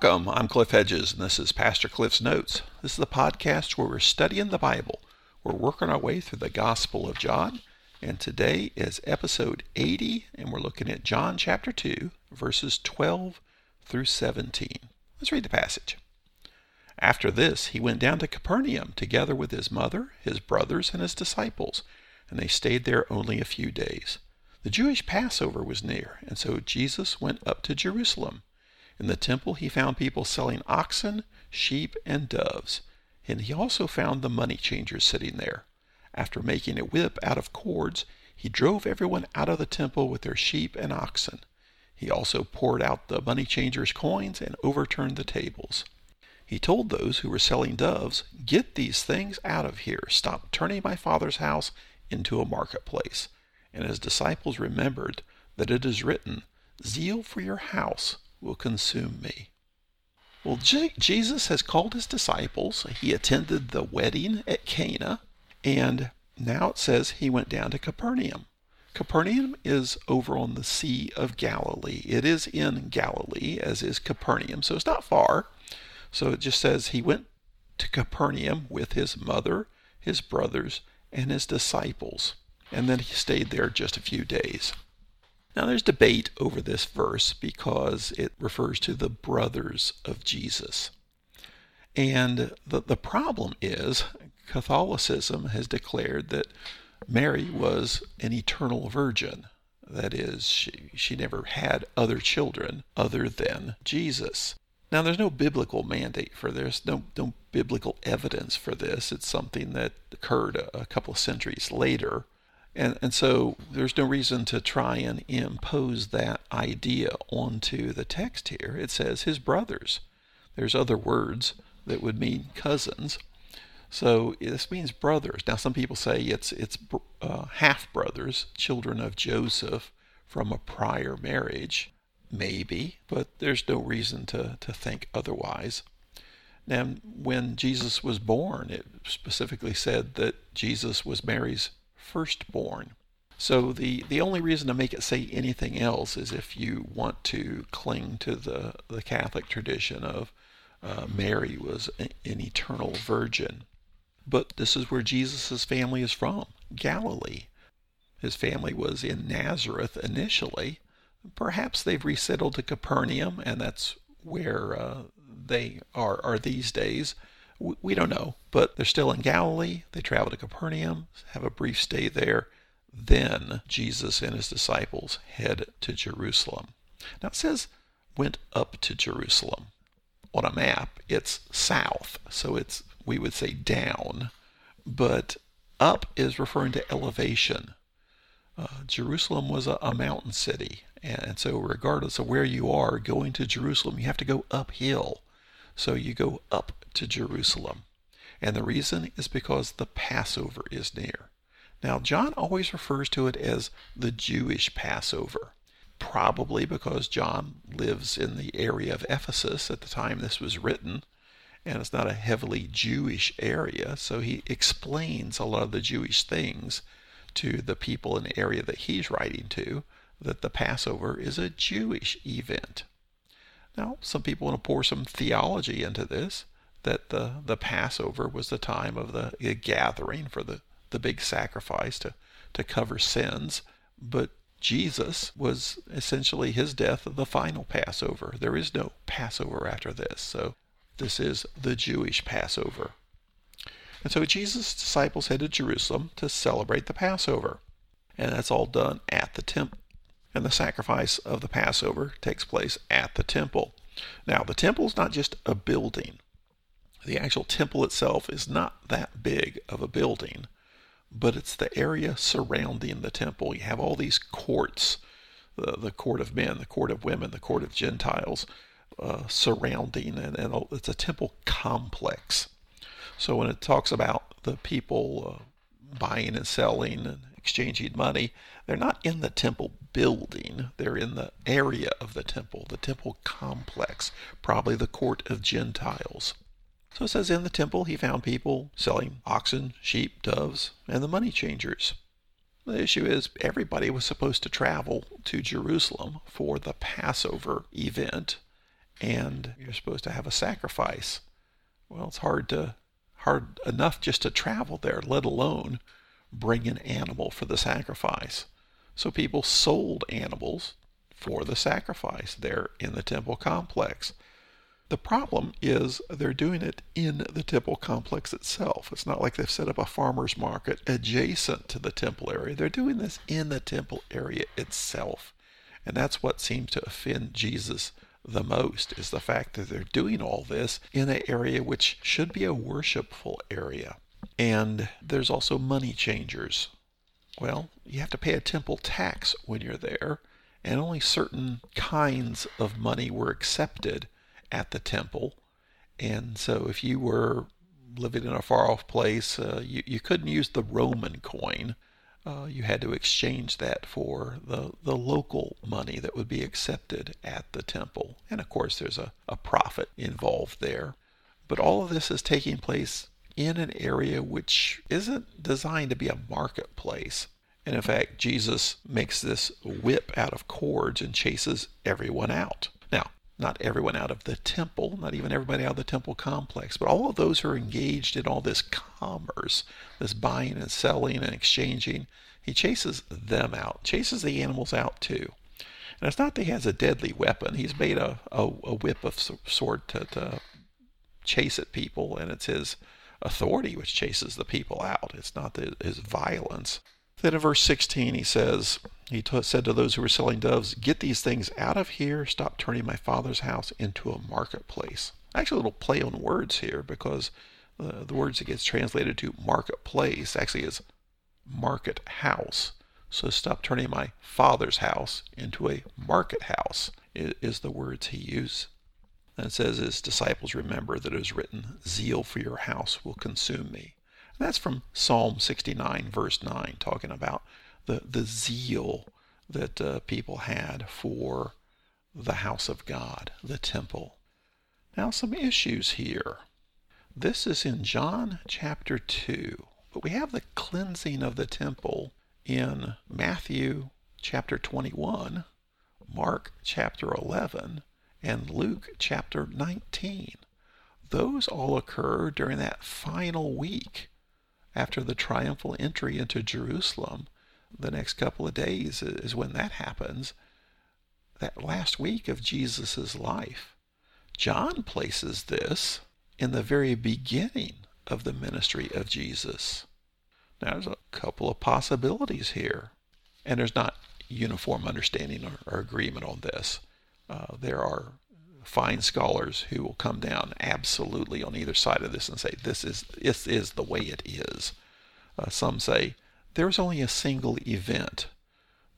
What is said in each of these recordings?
Welcome. I'm Cliff Hedges, and this is Pastor Cliff's Notes. This is the podcast where we're studying the Bible. We're working our way through the Gospel of John, and today is episode 80, and we're looking at John chapter 2, verses 12 through 17. Let's read the passage. After this, he went down to Capernaum together with his mother, his brothers, and his disciples, and they stayed there only a few days. The Jewish Passover was near, and so Jesus went up to Jerusalem. In the temple he found people selling oxen, sheep, and doves, and he also found the money changers sitting there. After making a whip out of cords, he drove everyone out of the temple with their sheep and oxen. He also poured out the money changers' coins and overturned the tables. He told those who were selling doves, Get these things out of here. Stop turning my father's house into a marketplace. And his disciples remembered that it is written, Zeal for your house will consume me. Well, Jesus has called his disciples. He attended the wedding at Cana, and now it says he went down to Capernaum. Capernaum is over on the Sea of Galilee. It is in Galilee, as is Capernaum, so it's not far. So it just says he went to Capernaum with his mother, his brothers, and his disciples, and then he stayed there just a few days. Now, there's debate over this verse because it refers to the brothers of Jesus. And the, the problem is Catholicism has declared that Mary was an eternal virgin. That is, she, she never had other children other than Jesus. Now, there's no biblical mandate for this, no, no biblical evidence for this. It's something that occurred a, a couple of centuries later. And, and so there's no reason to try and impose that idea onto the text here. It says his brothers. There's other words that would mean cousins. So this means brothers. Now some people say it's it's uh, half brothers, children of Joseph from a prior marriage, maybe, but there's no reason to to think otherwise. Now, when Jesus was born, it specifically said that Jesus was Mary's firstborn. So the, the only reason to make it say anything else is if you want to cling to the, the Catholic tradition of uh, Mary was an, an eternal virgin. But this is where Jesus' family is from, Galilee. His family was in Nazareth initially. Perhaps they've resettled to Capernaum, and that's where uh, they are, are these days. We don't know, but they're still in Galilee. They travel to Capernaum, have a brief stay there. Then Jesus and his disciples head to Jerusalem. Now it says went up to Jerusalem. On a map, it's south, so it's we would say down, but up is referring to elevation. Uh, Jerusalem was a, a mountain city, and so regardless of where you are going to Jerusalem, you have to go uphill. So you go up to Jerusalem. And the reason is because the Passover is near. Now, John always refers to it as the Jewish Passover, probably because John lives in the area of Ephesus at the time this was written, and it's not a heavily Jewish area, so he explains a lot of the Jewish things to the people in the area that he's writing to, that the Passover is a Jewish event. Now, some people want to pour some theology into this that the, the Passover was the time of the gathering for the, the big sacrifice to, to cover sins. But Jesus was essentially his death the final Passover. There is no Passover after this. So this is the Jewish Passover. And so Jesus' disciples head to Jerusalem to celebrate the Passover. And that's all done at the temple and the sacrifice of the Passover takes place at the temple. Now, the temple is not just a building. The actual temple itself is not that big of a building, but it's the area surrounding the temple. You have all these courts the, the court of men, the court of women, the court of Gentiles uh, surrounding, and, and, it's a temple complex. So when it talks about the people uh, buying and selling and exchanging money, they're not in the temple building, they're in the area of the temple, the temple complex, probably the court of Gentiles. So it says in the temple he found people selling oxen, sheep, doves, and the money changers. The issue is everybody was supposed to travel to Jerusalem for the Passover event, and you're supposed to have a sacrifice. Well, it's hard to hard enough just to travel there, let alone bring an animal for the sacrifice. So people sold animals for the sacrifice there in the temple complex. The problem is they're doing it in the temple complex itself. It's not like they've set up a farmer's market adjacent to the temple area. They're doing this in the temple area itself. And that's what seems to offend Jesus the most is the fact that they're doing all this in an area which should be a worshipful area. And there's also money changers. Well, you have to pay a temple tax when you're there, and only certain kinds of money were accepted at the temple. And so if you were living in a far off place, uh, you, you couldn't use the Roman coin. Uh, you had to exchange that for the, the local money that would be accepted at the temple. And of course, there's a, a profit involved there. But all of this is taking place in an area which isn't designed to be a marketplace. And in fact, Jesus makes this whip out of cords and chases everyone out. Now, not everyone out of the temple, not even everybody out of the temple complex, but all of those who are engaged in all this commerce, this buying and selling and exchanging, he chases them out, chases the animals out too. And it's not that he has a deadly weapon. He's made a, a, a whip of sort to, to chase at people, and it's his authority which chases the people out. It's not the, his violence. Then in verse 16, he says, He t- said to those who were selling doves, Get these things out of here. Stop turning my father's house into a marketplace. Actually, a little play on words here because uh, the words that gets translated to marketplace actually is market house. So stop turning my father's house into a market house is the words he used. And it says, His disciples remember that it is written, Zeal for your house will consume me. And that's from Psalm 69, verse 9, talking about the, the zeal that uh, people had for the house of God, the temple. Now, some issues here. This is in John chapter 2, but we have the cleansing of the temple in Matthew chapter 21, Mark chapter 11, and Luke chapter 19. Those all occur during that final week after the triumphal entry into Jerusalem. The next couple of days is when that happens. That last week of Jesus' life. John places this in the very beginning of the ministry of Jesus. Now, there's a couple of possibilities here, and there's not uniform understanding or, or agreement on this. Uh, there are fine scholars who will come down absolutely on either side of this and say this is this is the way it is. Uh, some say there's only a single event,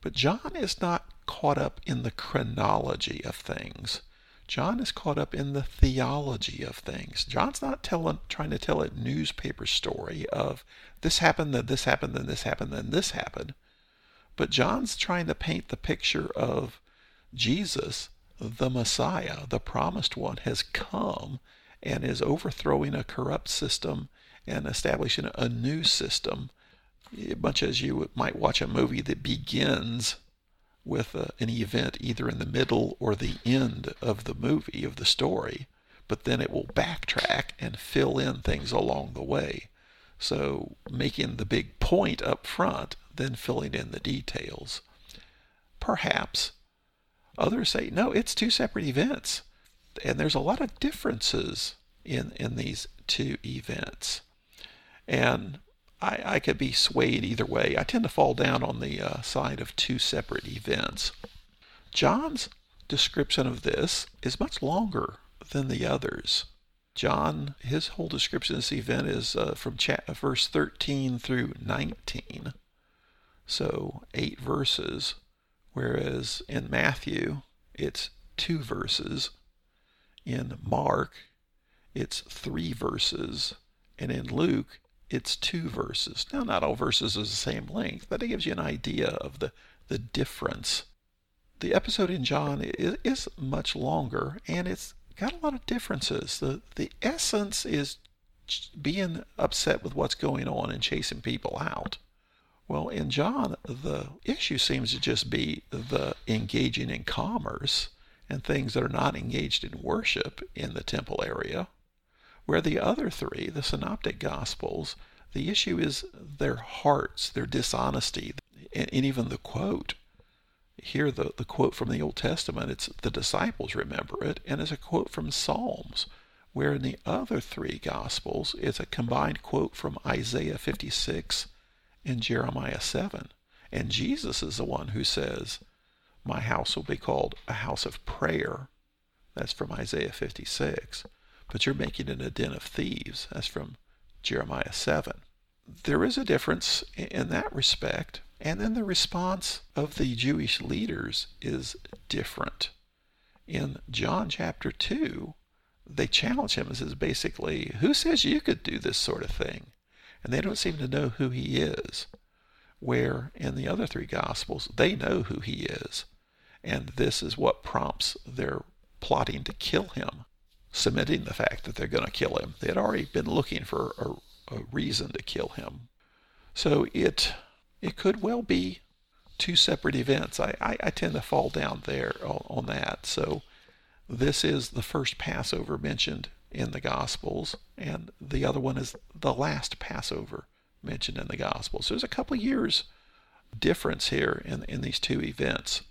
but John is not caught up in the chronology of things. John is caught up in the theology of things. John's not telling, trying to tell a newspaper story of this happened, then this happened, then this happened, then this happened. But John's trying to paint the picture of Jesus the Messiah, the promised one, has come and is overthrowing a corrupt system and establishing a new system, much as you might watch a movie that begins with uh, an event either in the middle or the end of the movie, of the story, but then it will backtrack and fill in things along the way. So making the big point up front, then filling in the details. Perhaps Others say, no, it's two separate events. And there's a lot of differences in, in these two events. And I, I could be swayed either way. I tend to fall down on the uh, side of two separate events. John's description of this is much longer than the others. John, his whole description of this event is uh, from cha- verse 13 through 19. So, eight verses. Whereas in Matthew, it's two verses. In Mark, it's three verses. And in Luke, it's two verses. Now, not all verses are the same length, but it gives you an idea of the, the difference. The episode in John is, is much longer, and it's got a lot of differences. The, the essence is being upset with what's going on and chasing people out. Well, in John, the issue seems to just be the engaging in commerce and things that are not engaged in worship in the temple area. Where the other three, the synoptic gospels, the issue is their hearts, their dishonesty, and, and even the quote. Here, the, the quote from the Old Testament, it's the disciples remember it, and it's a quote from Psalms, where in the other three gospels, it's a combined quote from Isaiah 56 and Jeremiah 7. And Jesus is the one who says, My house will be called a house of prayer. That's from Isaiah 56. But you're making it a den of thieves. That's from Jeremiah 7. There is a difference in that respect. And then the response of the Jewish leaders is different. In John chapter 2, they challenge him and says basically, Who says you could do this sort of thing? And they don't seem to know who he is. Where in the other three Gospels, they know who he is. And this is what prompts their plotting to kill him cementing the fact that they're going to kill him. They had already been looking for a, a reason to kill him. So it it could well be two separate events. I, I, I tend to fall down there on, on that. So this is the first Passover mentioned in the Gospels, and the other one is the last Passover mentioned in the Gospels. So there's a couple of years difference here in, in these two events.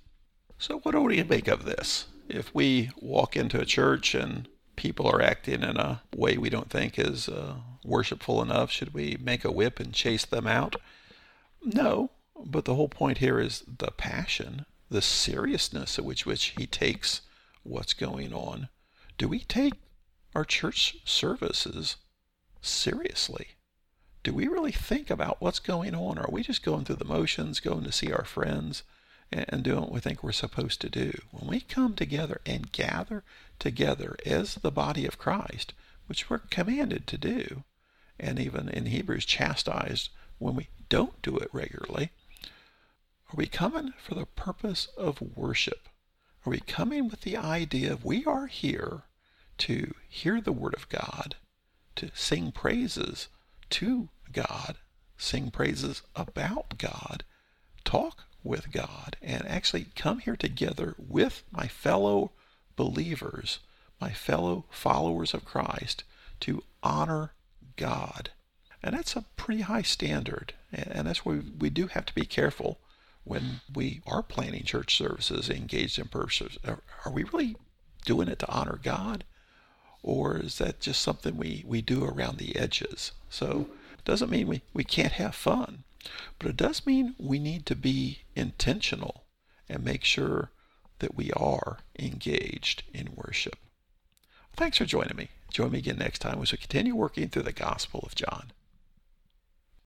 So what do we make of this? If we walk into a church and people are acting in a way we don't think is uh, worshipful enough, should we make a whip and chase them out? No, but the whole point here is the passion, the seriousness at which, which he takes what's going on. Do we take our church services seriously? Do we really think about what's going on? Are we just going through the motions, going to see our friends? and doing what we think we're supposed to do. When we come together and gather together as the body of Christ, which we're commanded to do, and even in Hebrews chastised when we don't do it regularly, are we coming for the purpose of worship? Are we coming with the idea of we are here to hear the Word of God, to sing praises to God, sing praises about God, talk with God and actually come here together with my fellow believers, my fellow followers of Christ to honor God. And that's a pretty high standard. And that's why we do have to be careful when we are planning church services engaged in purposes. Are we really doing it to honor God? Or is that just something we, we do around the edges? So it doesn't mean we, we can't have fun. But it does mean we need to be intentional and make sure that we are engaged in worship. Thanks for joining me. Join me again next time as we continue working through the Gospel of John.